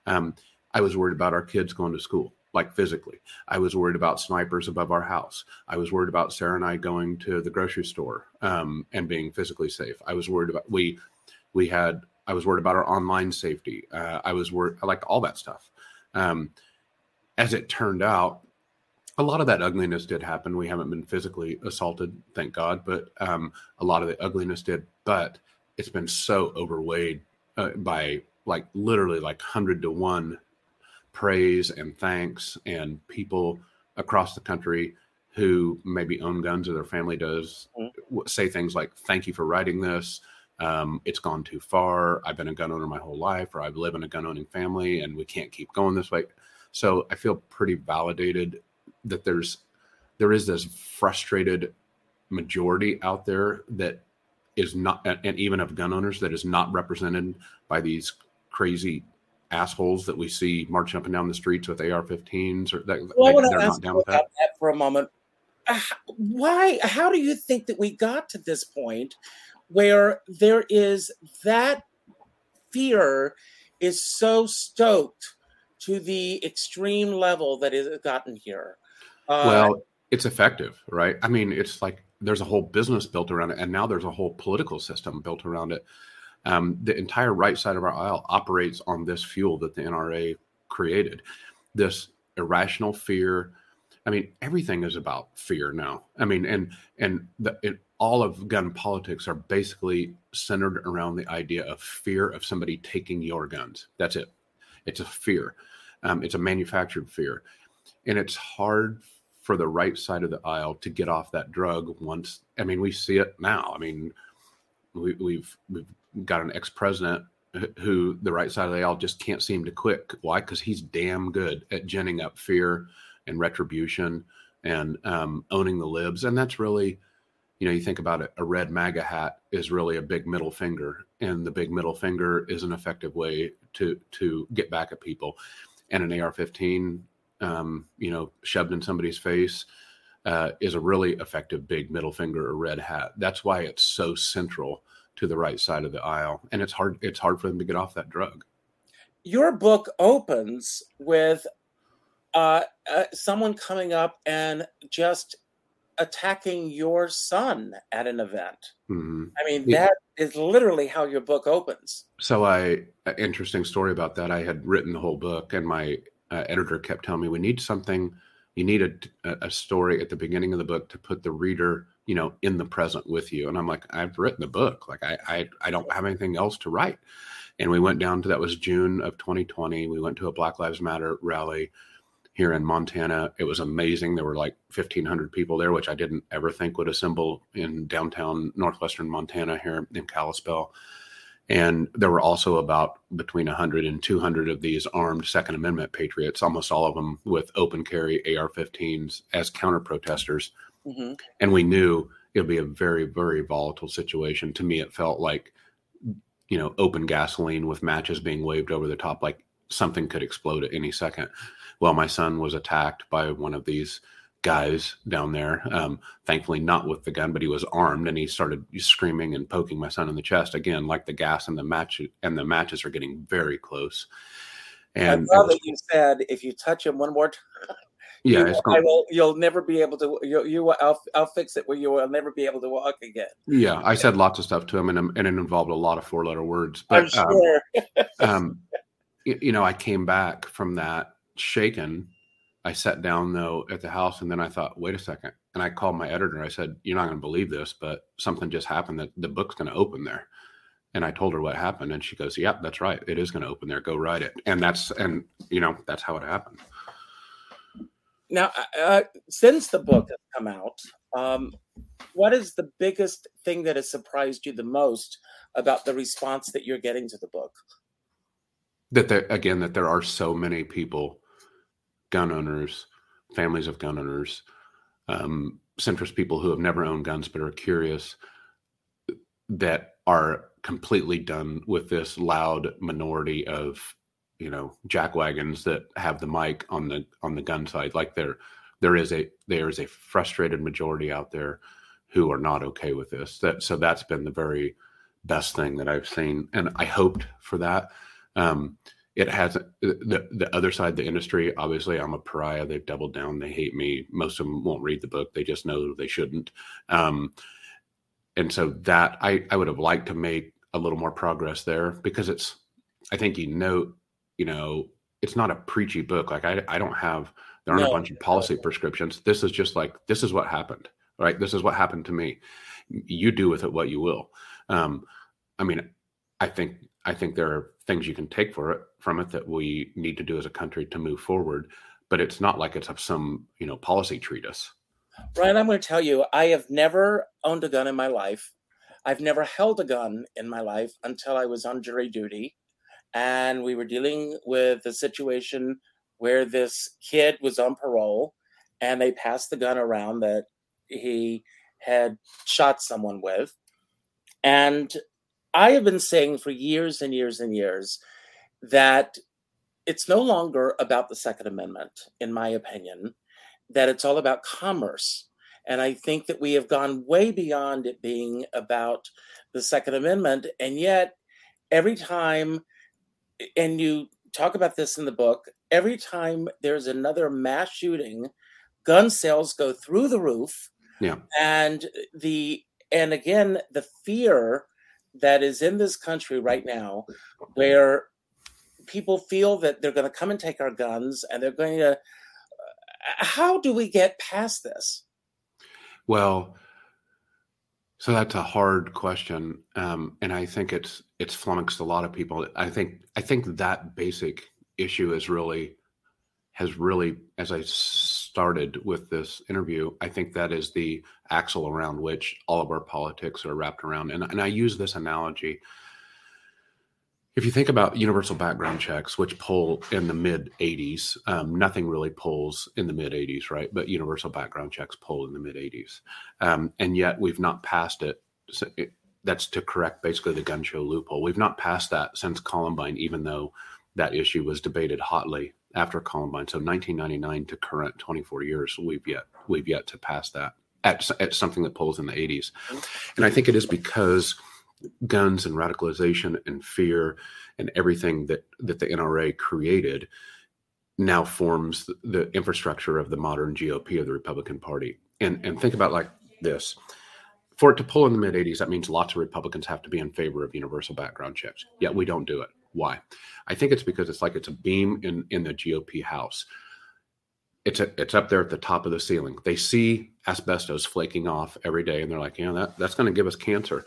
Um, I was worried about our kids going to school, like physically. I was worried about snipers above our house. I was worried about Sarah and I going to the grocery store um, and being physically safe. I was worried about we we had. I was worried about our online safety. Uh, I was worried like all that stuff. Um, as it turned out, a lot of that ugliness did happen. We haven't been physically assaulted, thank God, but um, a lot of the ugliness did. But it's been so overweighed uh, by like literally like hundred to one praise and thanks and people across the country who maybe own guns or their family does mm-hmm. say things like thank you for writing this um, it's gone too far i've been a gun owner my whole life or i live in a gun owning family and we can't keep going this way so i feel pretty validated that there's there is this frustrated majority out there that is not and even of gun owners that is not represented by these crazy assholes that we see marching up and down the streets with AR-15s or that well, they, are not down with that. that for a moment. Uh, why? How do you think that we got to this point where there is that fear is so stoked to the extreme level that it has gotten here? Uh, well, it's effective, right? I mean, it's like there's a whole business built around it, and now there's a whole political system built around it. Um, the entire right side of our aisle operates on this fuel that the NRA created. This irrational fear. I mean, everything is about fear now. I mean, and and the, it, all of gun politics are basically centered around the idea of fear of somebody taking your guns. That's it. It's a fear. Um, it's a manufactured fear, and it's hard for the right side of the aisle to get off that drug once. I mean, we see it now. I mean, we, we've we've got an ex president who the right side of the aisle just can't seem to quit. Why? Because he's damn good at ginning up fear and retribution and um, owning the libs. And that's really, you know, you think about it, a red MAGA hat is really a big middle finger, and the big middle finger is an effective way to to get back at people. And an AR-15, um, you know, shoved in somebody's face. Uh, is a really effective big middle finger or red hat. That's why it's so central to the right side of the aisle, and it's hard. It's hard for them to get off that drug. Your book opens with uh, uh, someone coming up and just attacking your son at an event. Mm-hmm. I mean, yeah. that is literally how your book opens. So, I interesting story about that. I had written the whole book, and my uh, editor kept telling me we need something. You need a, a story at the beginning of the book to put the reader you know in the present with you and i'm like i've written the book like i i, I don't have anything else to write and we went down to that was june of 2020 we went to a black lives matter rally here in montana it was amazing there were like 1500 people there which i didn't ever think would assemble in downtown northwestern montana here in kalispell and there were also about between 100 and 200 of these armed second amendment patriots almost all of them with open carry ar-15s as counter protesters Mm-hmm. And we knew it would be a very, very volatile situation. To me, it felt like, you know, open gasoline with matches being waved over the top, like something could explode at any second. Well, my son was attacked by one of these guys down there. Um, thankfully, not with the gun, but he was armed, and he started screaming and poking my son in the chest again, like the gas and the match and the matches are getting very close. And I love that you said if you touch him one more time, yeah, you, I will. You'll never be able to. You, you I'll, I'll fix it where you will never be able to walk again. Yeah, I said lots of stuff to him, and, and it involved a lot of four-letter words. But, I'm um, sure. Um, um, you know, I came back from that shaken. I sat down though at the house, and then I thought, wait a second. And I called my editor. I said, "You're not going to believe this, but something just happened that the book's going to open there." And I told her what happened, and she goes, "Yep, that's right. It is going to open there. Go write it." And that's and you know that's how it happened. Now, uh, uh, since the book has come out, um, what is the biggest thing that has surprised you the most about the response that you're getting to the book? That there, again, that there are so many people gun owners, families of gun owners, um, centrist people who have never owned guns but are curious that are completely done with this loud minority of you know jack wagons that have the mic on the on the gun side. Like there there is a there is a frustrated majority out there who are not okay with this. That so that's been the very best thing that i've seen and i hoped for that um it has the the other side of the industry obviously i'm a pariah they've doubled down they hate me most of them won't read the book they just know they shouldn't. Um and so that I, I would have liked to make a little more progress there because it's I think you know you know it's not a preachy book like I I don't have there aren't no. a bunch of policy prescriptions this is just like this is what happened right? This is what happened to me. You do with it what you will. Um I mean I think I think there are things you can take for it from it that we need to do as a country to move forward but it's not like it's of some you know policy treatise Brian, I'm going to tell you, I have never owned a gun in my life. I've never held a gun in my life until I was on jury duty. And we were dealing with a situation where this kid was on parole and they passed the gun around that he had shot someone with. And I have been saying for years and years and years that it's no longer about the Second Amendment, in my opinion that it's all about commerce. And I think that we have gone way beyond it being about the Second Amendment. And yet, every time, and you talk about this in the book, every time there's another mass shooting, gun sales go through the roof. Yeah. And the, and again, the fear that is in this country right now, where people feel that they're going to come and take our guns and they're going to how do we get past this? Well, so that's a hard question, um, and I think it's it's flummoxed a lot of people. I think I think that basic issue is really has really, as I started with this interview, I think that is the axle around which all of our politics are wrapped around. And, and I use this analogy if you think about universal background checks, which pull in the mid 80s, um, nothing really pulls in the mid 80s, right? But universal background checks pull in the mid 80s. Um, and yet we've not passed it. So it. That's to correct basically the gun show loophole. We've not passed that since Columbine, even though that issue was debated hotly after Columbine. So 1999 to current 24 years, we've yet we've yet to pass that at, at something that pulls in the 80s. Mm-hmm. And I think it is because guns and radicalization and fear and everything that that the NRA created now forms the, the infrastructure of the modern GOP of the Republican Party. And and think about like this. For it to pull in the mid 80s, that means lots of Republicans have to be in favor of universal background checks. Yet we don't do it. Why? I think it's because it's like it's a beam in, in the GOP house. It's a, it's up there at the top of the ceiling. They see asbestos flaking off every day, and they're like, you know, that that's going to give us cancer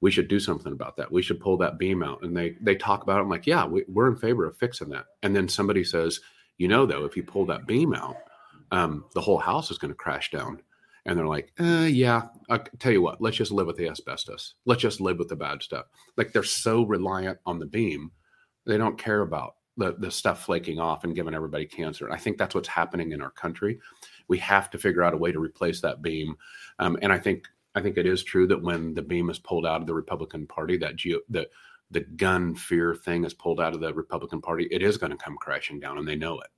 we should do something about that. We should pull that beam out. And they they talk about it. I'm like, yeah, we, are in favor of fixing that. And then somebody says, you know, though, if you pull that beam out, um, the whole house is going to crash down. And they're like, uh, yeah, I tell you what, let's just live with the asbestos. Let's just live with the bad stuff. Like they're so reliant on the beam, they don't care about the, the stuff flaking off and giving everybody cancer. And I think that's what's happening in our country. We have to figure out a way to replace that beam. Um, and I think I think it is true that when the beam is pulled out of the Republican Party, that geo, the the gun fear thing is pulled out of the Republican Party, it is going to come crashing down, and they know it.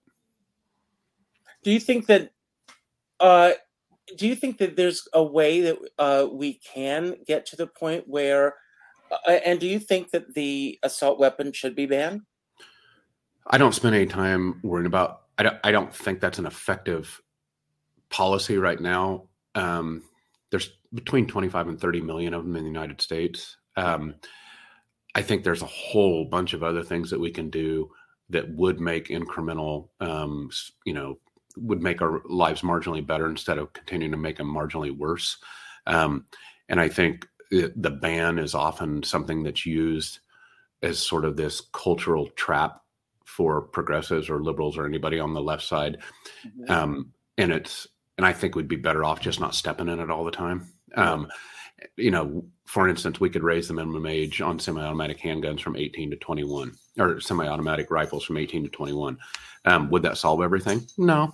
Do you think that? Uh, do you think that there's a way that uh, we can get to the point where? Uh, and do you think that the assault weapon should be banned? I don't spend any time worrying about. I don't. I don't think that's an effective policy right now. Um, there's between 25 and 30 million of them in the United States. Um, I think there's a whole bunch of other things that we can do that would make incremental, um, you know, would make our lives marginally better instead of continuing to make them marginally worse. Um, and I think it, the ban is often something that's used as sort of this cultural trap for progressives or liberals or anybody on the left side. Mm-hmm. Um, and it's and I think we'd be better off just not stepping in it all the time. Um, you know, for instance, we could raise the minimum age on semi-automatic handguns from 18 to 21, or semi-automatic rifles from 18 to 21. Um, would that solve everything? No,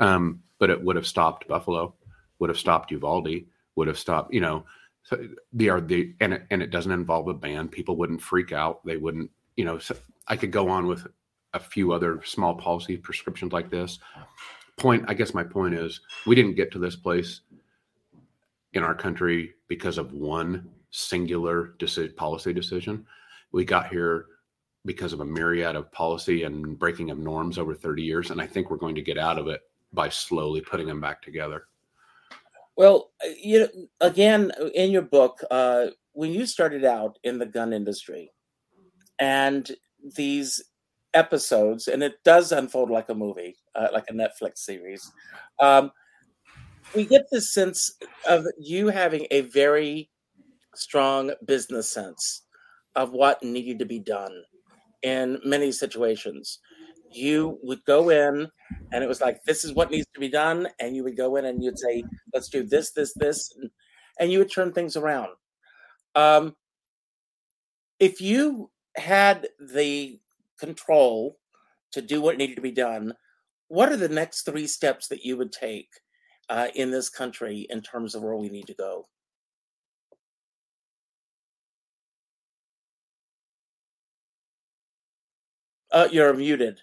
um, but it would have stopped Buffalo, would have stopped Uvalde, would have stopped. You know, so they are uh, the and it, and it doesn't involve a ban. People wouldn't freak out. They wouldn't. You know, so I could go on with a few other small policy prescriptions like this. Point. I guess my point is we didn't get to this place in our country because of one singular deci- policy decision. We got here because of a myriad of policy and breaking of norms over 30 years. And I think we're going to get out of it by slowly putting them back together. Well, uh, you know, again, in your book, uh, when you started out in the gun industry and these episodes, and it does unfold like a movie, uh, like a Netflix series, um, we get this sense of you having a very strong business sense of what needed to be done in many situations. You would go in and it was like, this is what needs to be done. And you would go in and you'd say, let's do this, this, this. And, you would turn things around. Um, if you had the control to do what needed to be done, what are the next three steps that you would take uh, in this country in terms of where we need to go? Uh, you're muted.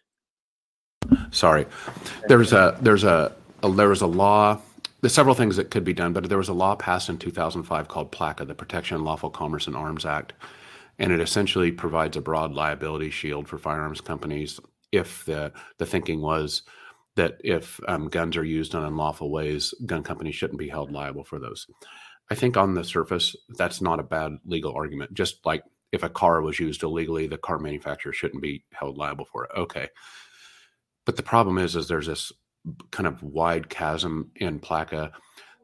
Sorry, there's a there's a, a there was a law. There's several things that could be done, but there was a law passed in 2005 called PLCAA, the Protection and Lawful Commerce in Arms Act, and it essentially provides a broad liability shield for firearms companies if the the thinking was that if um, guns are used in unlawful ways, gun companies shouldn't be held liable for those. I think on the surface, that's not a bad legal argument. Just like if a car was used illegally, the car manufacturer shouldn't be held liable for it. Okay. But the problem is, is there's this kind of wide chasm in PLCAA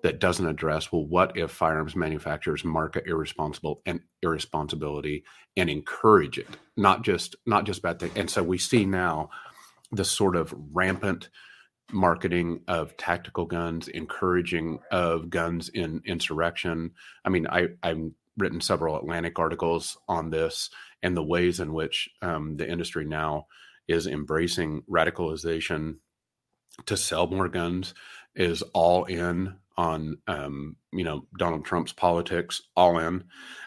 that doesn't address well what if firearms manufacturers market irresponsible and irresponsibility and encourage it? Not just not just bad things and so we see now the sort of rampant marketing of tactical guns encouraging of guns in insurrection. I mean i i'm written several Atlantic articles on this and the ways in which um, the industry now is embracing radicalization to sell more guns is all in on um, you know Donald Trump's politics, all in.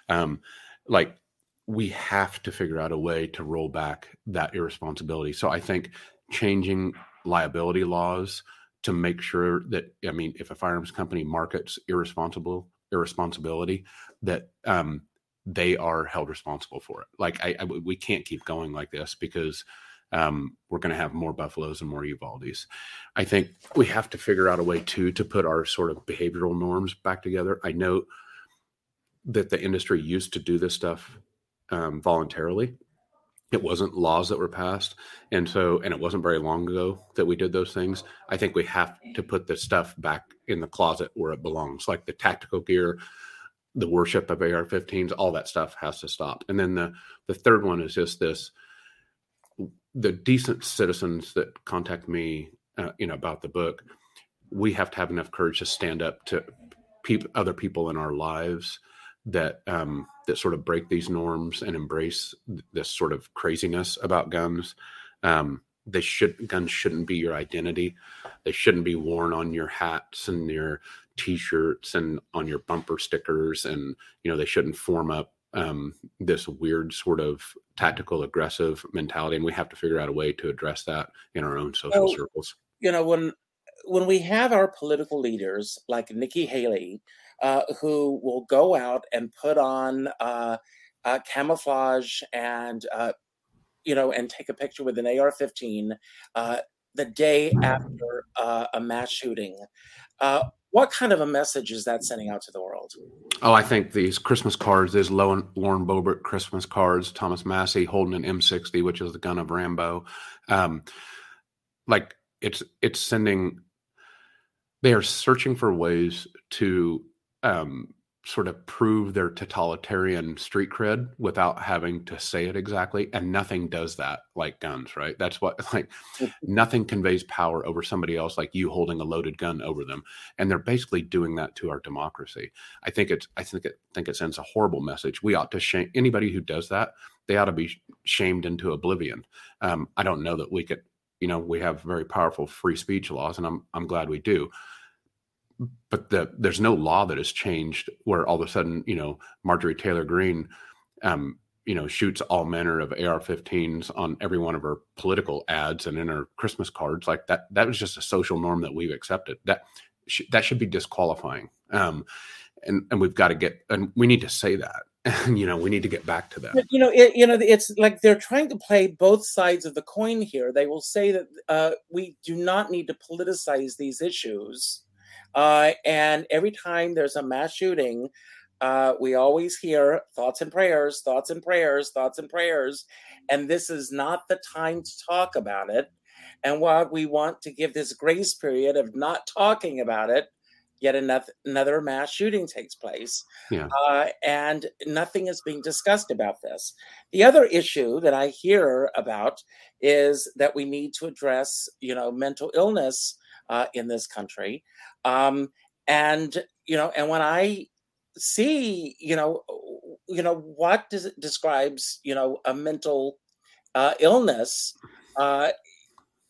Um, like we have to figure out a way to roll back that irresponsibility. So I think changing liability laws to make sure that I mean, if a firearms company markets irresponsible irresponsibility, that um, they are held responsible for it. Like I, I, we can't keep going like this because um, we're going to have more buffaloes and more Uvaldes. I think we have to figure out a way too to put our sort of behavioral norms back together. I know that the industry used to do this stuff um, voluntarily. It wasn't laws that were passed, and so and it wasn't very long ago that we did those things. I think we have to put this stuff back in the closet where it belongs, like the tactical gear, the worship of AR-15s, all that stuff has to stop. And then the the third one is just this: the decent citizens that contact me, uh, you know, about the book, we have to have enough courage to stand up to pe- other people in our lives that um, that sort of break these norms and embrace this sort of craziness about guns. Um, they should guns shouldn't be your identity. They shouldn't be worn on your hats and your t-shirts and on your bumper stickers and you know they shouldn't form up um, this weird sort of tactical aggressive mentality and we have to figure out a way to address that in our own social well, circles. you know when when we have our political leaders like nikki haley uh, who will go out and put on uh, uh, camouflage and uh, you know and take a picture with an ar-15 uh, the day after uh, a mass shooting what kind of a message is that sending out to the world? Oh, I think these Christmas cards, these Lauren, Lauren Boebert Christmas cards, Thomas Massie holding an M60, which is the gun of Rambo. Um, like it's it's sending. They are searching for ways to um, sort of prove their totalitarian street cred without having to say it exactly and nothing does that like guns right? That's what like nothing conveys power over somebody else like you holding a loaded gun over them and they're basically doing that to our democracy. I think it's i think it think it sends a horrible message. We ought to shame anybody who does that they ought to be shamed into oblivion. Um, i don't know that we could you know we have very powerful free speech laws and i'm i'm glad we do but the, there's no law that has changed where all of a sudden, you know, Marjorie Taylor Greene, um, you know, shoots all manner of AR-15s on every one of her political ads and in her Christmas cards. Like that, that was just a social norm that we've accepted. That sh- that should be disqualifying. Um, and and we've got to get and we need to say that. And you know, we need to get back to that. You know, it, you know, it's like they're trying to play both sides of the coin here. They will say that uh, we do not need to politicize these issues uh, and every time there's a mass shooting, uh, we always hear thoughts and prayers, thoughts and prayers, thoughts and prayers. And this is not the time to talk about it. And while we want to give this grace period of not talking about it, yet another, another mass shooting takes place. Yeah. Uh, and nothing is being discussed about this. The other issue that I hear about is that we need to address, you know, mental illness uh, in this country. Um, and you know, and when I see, you know, you know what does it describes, you know, a mental uh, illness. Uh,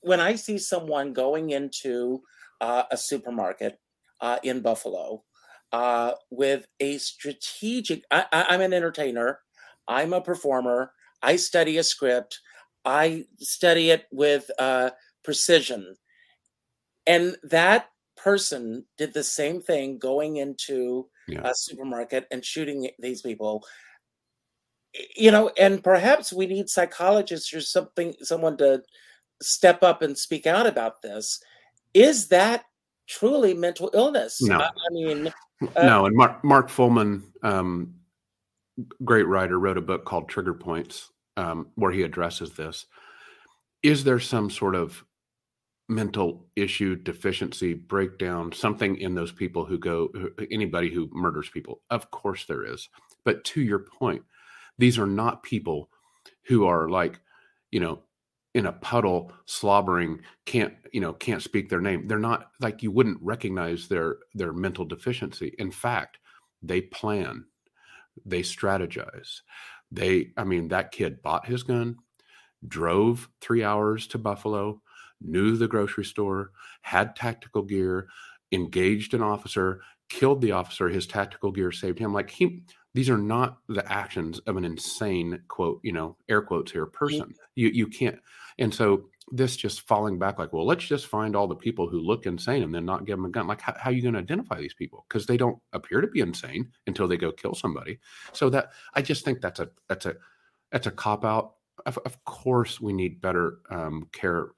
when I see someone going into uh, a supermarket uh, in Buffalo uh, with a strategic, I, I'm an entertainer, I'm a performer, I study a script, I study it with uh, precision and that person did the same thing going into yeah. a supermarket and shooting these people. You know and perhaps we need psychologists or something someone to step up and speak out about this. Is that truly mental illness? No. I, I mean uh, no and mark mark follman um, great writer wrote a book called trigger points um, where he addresses this. Is there some sort of mental issue, deficiency, breakdown, something in those people who go, anybody who murders people. Of course there is. But to your point, these are not people who are like, you know, in a puddle slobbering can't you know can't speak their name they're not like you wouldn't recognize their their mental deficiency in fact they plan they strategize they i mean that kid bought his gun drove 3 hours to buffalo knew the grocery store, had tactical gear, engaged an officer, killed the officer. His tactical gear saved him. Like he, these are not the actions of an insane quote, you know, air quotes here person. You you can't. And so this just falling back like, well, let's just find all the people who look insane and then not give them a gun. Like, how, how are you going to identify these people? Because they don't appear to be insane until they go kill somebody. So that I just think that's a that's a that's a cop out. Of, of course, we need better um, care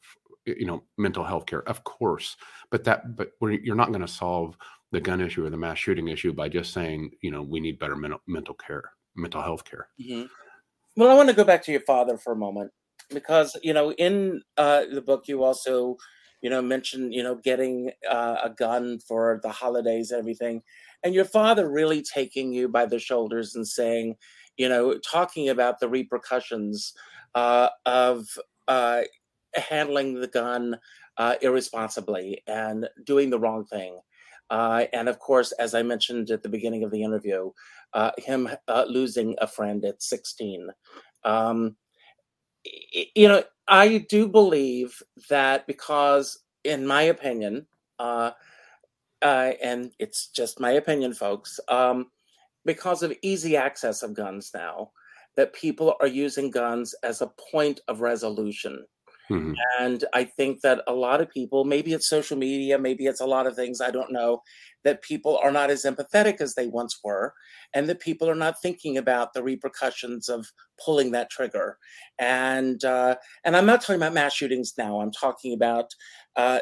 you know mental health care of course but that but you're not going to solve the gun issue or the mass shooting issue by just saying you know we need better mental mental care mental health care mm-hmm. well i want to go back to your father for a moment because you know in uh, the book you also you know mentioned you know getting uh, a gun for the holidays and everything and your father really taking you by the shoulders and saying you know talking about the repercussions uh, of uh, handling the gun uh, irresponsibly and doing the wrong thing. Uh, and of course, as I mentioned at the beginning of the interview, uh, him uh, losing a friend at 16. Um, you know, I do believe that because, in my opinion, uh, uh, and it's just my opinion, folks, um, because of easy access of guns now, that people are using guns as a point of resolution. Mm-hmm. And I think that a lot of people, maybe it's social media, maybe it's a lot of things, I don't know, that people are not as empathetic as they once were, and that people are not thinking about the repercussions of pulling that trigger. And uh, and I'm not talking about mass shootings now. I'm talking about uh,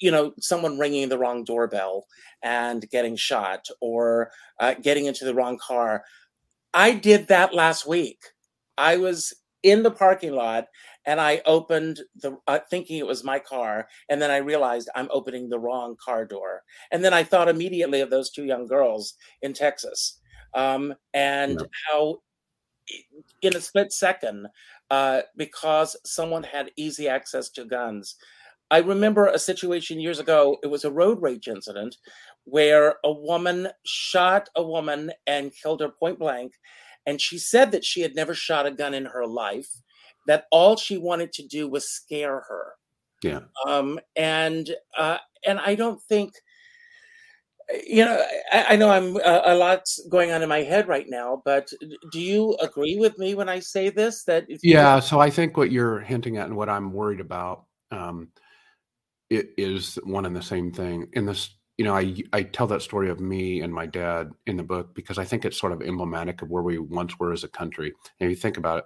you know someone ringing the wrong doorbell and getting shot, or uh, getting into the wrong car. I did that last week. I was in the parking lot and I opened the uh, thinking it was my car and then I realized I'm opening the wrong car door. And then I thought immediately of those two young girls in Texas. Um, and yeah. how in a split second uh, because someone had easy access to guns. I remember a situation years ago it was a road rage incident where a woman shot a woman and killed her point blank and she said that she had never shot a gun in her life, that all she wanted to do was scare her. Yeah. Um, and uh, and I don't think, you know, I, I know I'm uh, a lot going on in my head right now, but do you agree with me when I say this? That yeah. So I think what you're hinting at and what I'm worried about um, it is one and the same thing. In this you know, I I tell that story of me and my dad in the book because I think it's sort of emblematic of where we once were as a country. And you think about it,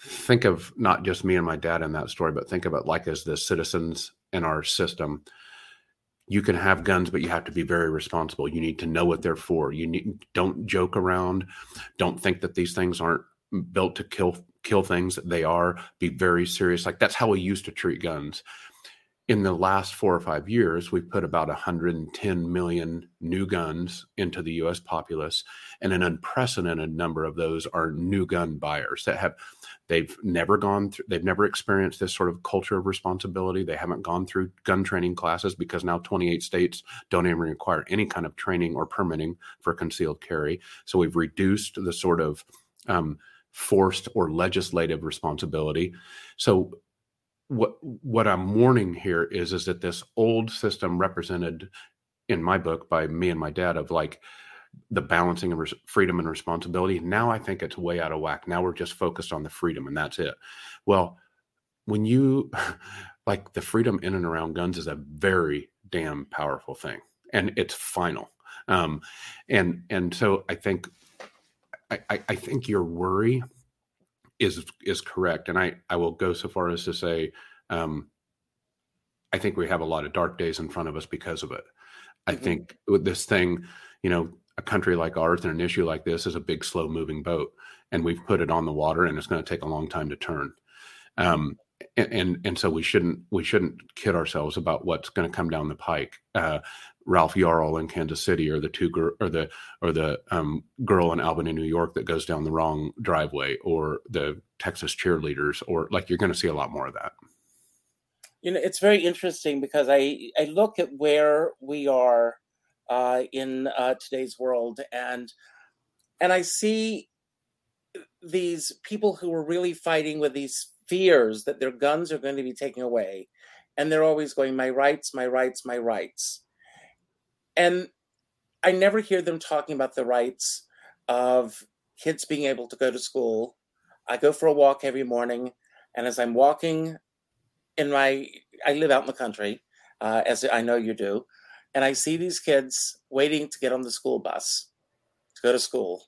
think of not just me and my dad in that story, but think of it like as the citizens in our system. You can have guns, but you have to be very responsible. You need to know what they're for. You need don't joke around. Don't think that these things aren't built to kill kill things. They are. Be very serious. Like that's how we used to treat guns in the last four or five years, we've put about 110 million new guns into the US populace, and an unprecedented number of those are new gun buyers that have they've never gone through they've never experienced this sort of culture of responsibility. They haven't gone through gun training classes because now 28 states don't even require any kind of training or permitting for concealed carry. So we've reduced the sort of um, forced or legislative responsibility. So what what I'm warning here is is that this old system represented in my book by me and my dad of like the balancing of res- freedom and responsibility. Now I think it's way out of whack. Now we're just focused on the freedom and that's it. Well, when you like the freedom in and around guns is a very damn powerful thing and it's final. Um, and and so I think I, I think your worry is is correct, and I I will go so far as to say, um, I think we have a lot of dark days in front of us because of it. I mm-hmm. think with this thing, you know, a country like ours and an issue like this is a big, slow moving boat, and we've put it on the water, and it's going to take a long time to turn. Um, and, and, so we shouldn't we shouldn't kid ourselves about what's going to come down the pike. Uh, Ralph Yarl in Kansas City, or the two girl, or the or the um, girl in Albany, New York, that goes down the wrong driveway, or the Texas cheerleaders, or like you're going to see a lot more of that. You know, it's very interesting because I I look at where we are uh, in uh, today's world, and and I see these people who are really fighting with these fears that their guns are going to be taken away, and they're always going, "My rights, my rights, my rights." and I never hear them talking about the rights of kids being able to go to school. I go for a walk every morning, and as I'm walking in my, I live out in the country, uh, as I know you do, and I see these kids waiting to get on the school bus to go to school,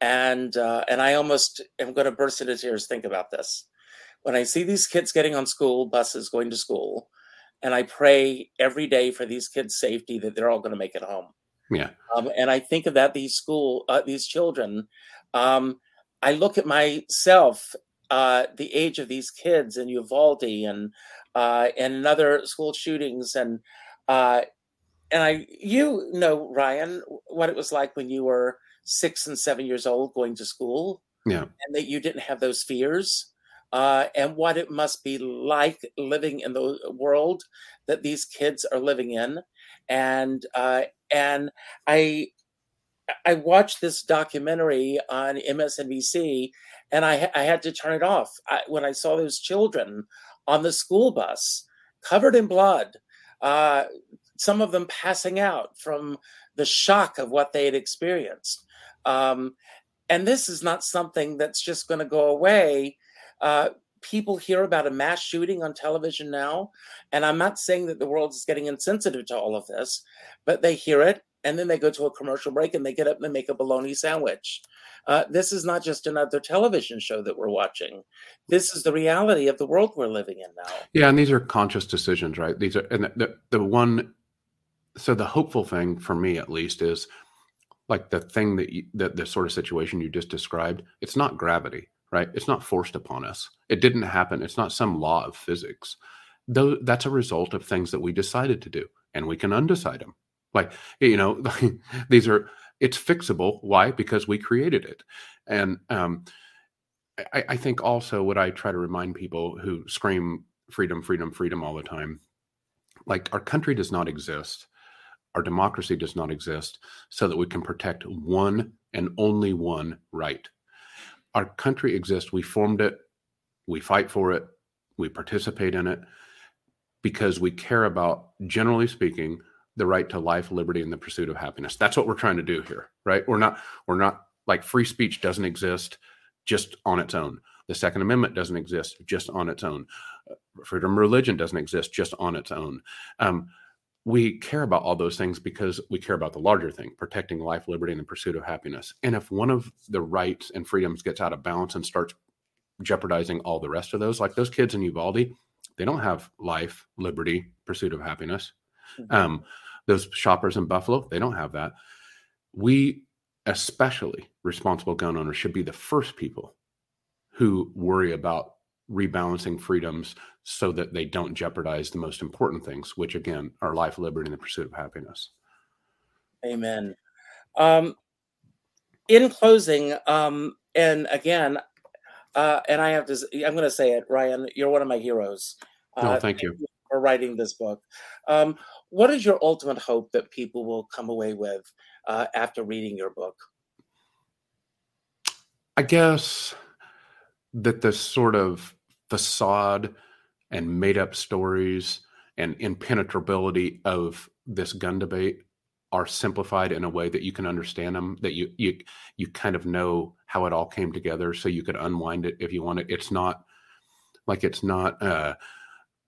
and uh, and I almost am going to burst into tears. Think about this: when I see these kids getting on school buses going to school, and I pray every day for these kids' safety that they're all going to make it home. Yeah. Um, and I think of that these school uh, these children. Um, I look at myself, uh, the age of these kids in Uvalde and uh, and other school shootings, and uh, and I you know Ryan what it was like when you were six and seven years old going to school. Yeah. And that you didn't have those fears uh, and what it must be like living in the world that these kids are living in. And uh, and I I watched this documentary on MSNBC, and I I had to turn it off I, when I saw those children on the school bus covered in blood. Uh, some of them passing out from the shock of what they had experienced. Um, and this is not something that's just going to go away uh, people hear about a mass shooting on television now, and I'm not saying that the world is getting insensitive to all of this, but they hear it and then they go to a commercial break and they get up and they make a bologna sandwich. Uh, this is not just another television show that we're watching. This is the reality of the world we're living in now. Yeah, and these are conscious decisions, right? These are, and the, the one, so the hopeful thing for me at least is like the thing that you, that the sort of situation you just described. It's not gravity right? It's not forced upon us. It didn't happen. It's not some law of physics. Though that's a result of things that we decided to do, and we can undecide them. Like you know, these are it's fixable. Why? Because we created it, and um, I, I think also what I try to remind people who scream freedom, freedom, freedom all the time, like our country does not exist our democracy does not exist so that we can protect one and only one right. Our country exists. We formed it. We fight for it. We participate in it because we care about, generally speaking, the right to life, liberty, and the pursuit of happiness. That's what we're trying to do here, right? We're not, we're not like free speech doesn't exist just on its own. The Second Amendment doesn't exist just on its own. Freedom of religion doesn't exist just on its own. Um, we care about all those things because we care about the larger thing protecting life liberty and the pursuit of happiness. And if one of the rights and freedoms gets out of balance and starts jeopardizing all the rest of those like those kids in uvalde they don't have life liberty pursuit of happiness. Mm-hmm. um, those shoppers in buffalo they don't have that. We especially responsible gun owners should be the first people who worry about rebalancing freedoms so that they don't jeopardize the most important things, which again are life, liberty, and the pursuit of happiness. Amen. Um, in closing, um, and again, uh, and I have to, I'm going to say it, Ryan, you're one of my heroes. Uh, thank you for writing this book. Um, what is your ultimate hope that people will come away with uh, after reading your book? I guess that the sort of facade and made up stories and impenetrability of this gun debate are simplified in a way that you can understand them that you you you kind of know how it all came together so you could unwind it if you want it it's not like it's not a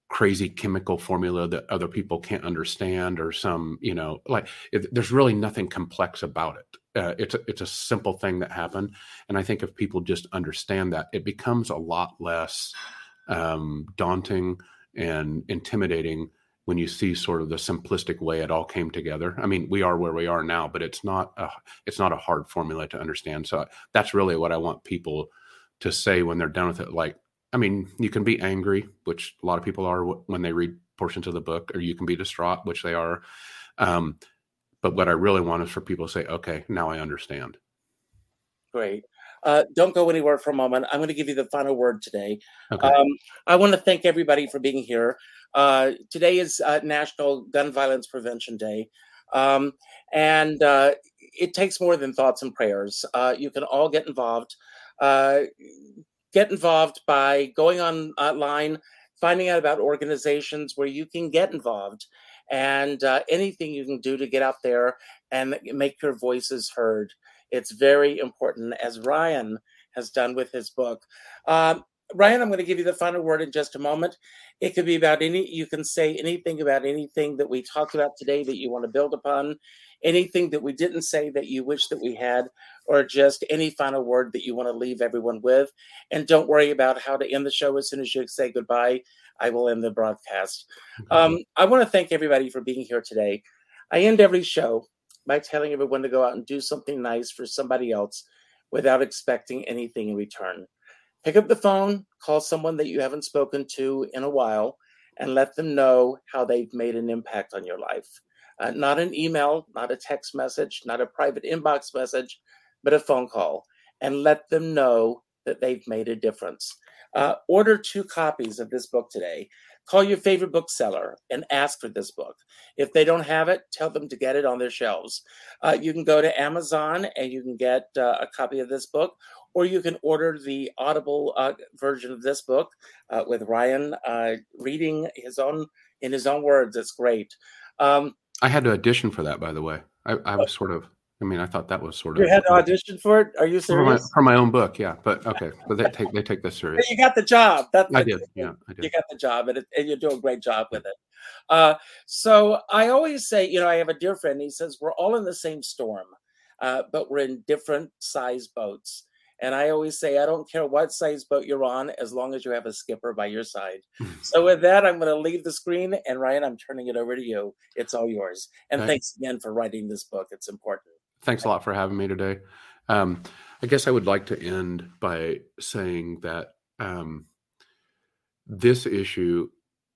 crazy chemical formula that other people can't understand or some you know like it, there's really nothing complex about it. Uh, it's a, it's a simple thing that happened, and I think if people just understand that, it becomes a lot less um, daunting and intimidating when you see sort of the simplistic way it all came together. I mean, we are where we are now, but it's not a, it's not a hard formula to understand. So that's really what I want people to say when they're done with it. Like, I mean, you can be angry, which a lot of people are when they read portions of the book, or you can be distraught, which they are. Um, but what I really want is for people to say, okay, now I understand. Great. Uh, don't go anywhere for a moment. I'm going to give you the final word today. Okay. Um, I want to thank everybody for being here. Uh, today is uh, National Gun Violence Prevention Day. Um, and uh, it takes more than thoughts and prayers. Uh, you can all get involved. Uh, get involved by going on online, finding out about organizations where you can get involved and uh, anything you can do to get out there and make your voices heard. It's very important, as Ryan has done with his book. Um, Ryan, I'm going to give you the final word in just a moment. It could be about any, you can say anything about anything that we talked about today that you want to build upon, anything that we didn't say that you wish that we had, or just any final word that you want to leave everyone with. And don't worry about how to end the show as soon as you say goodbye. I will end the broadcast. Um, I want to thank everybody for being here today. I end every show by telling everyone to go out and do something nice for somebody else without expecting anything in return. Pick up the phone, call someone that you haven't spoken to in a while, and let them know how they've made an impact on your life. Uh, not an email, not a text message, not a private inbox message, but a phone call. And let them know that they've made a difference. Uh, order two copies of this book today. Call your favorite bookseller and ask for this book. If they don't have it, tell them to get it on their shelves. Uh, you can go to Amazon and you can get uh, a copy of this book, or you can order the Audible uh, version of this book uh, with Ryan uh, reading his own in his own words. It's great. Um, I had to audition for that, by the way. I, I was sort of I mean, I thought that was sort of. You had to audition for it. Are you serious? For my, for my own book, yeah. But okay, but they take they take this serious. You got the job. That's I did. Yeah, I did. You got the job, and, it, and you do a great job with it. Uh, so I always say, you know, I have a dear friend. He says we're all in the same storm, uh, but we're in different size boats. And I always say, I don't care what size boat you're on, as long as you have a skipper by your side. so with that, I'm going to leave the screen, and Ryan, I'm turning it over to you. It's all yours. And thanks again for writing this book. It's important thanks a lot for having me today. Um, I guess I would like to end by saying that um, this issue,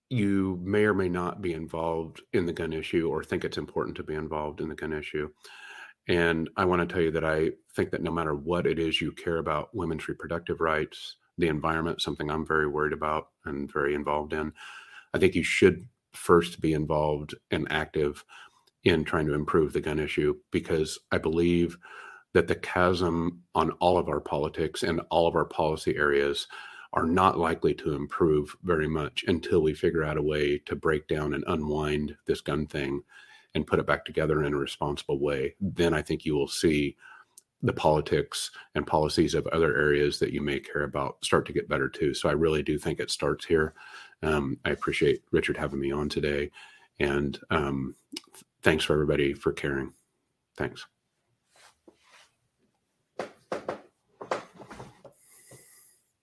you may or may not be involved in the gun issue or think it's important to be involved in the gun issue. And I want to tell you that I think that no matter what it is you care about women's reproductive rights, the environment, something I'm very worried about and very involved in, I think you should first be involved and active in trying to improve the gun issue because I believe that the chasm on all of our politics and all of our policy areas are not likely to improve very much until we figure out a way to break down and unwind this gun thing and put it back together in a responsible way. Then I think you will see the politics and policies of other areas that you may care about start to get better too. So I really do think it starts here. Um, I appreciate Richard having me on today. And um, thanks for everybody for caring. Thanks.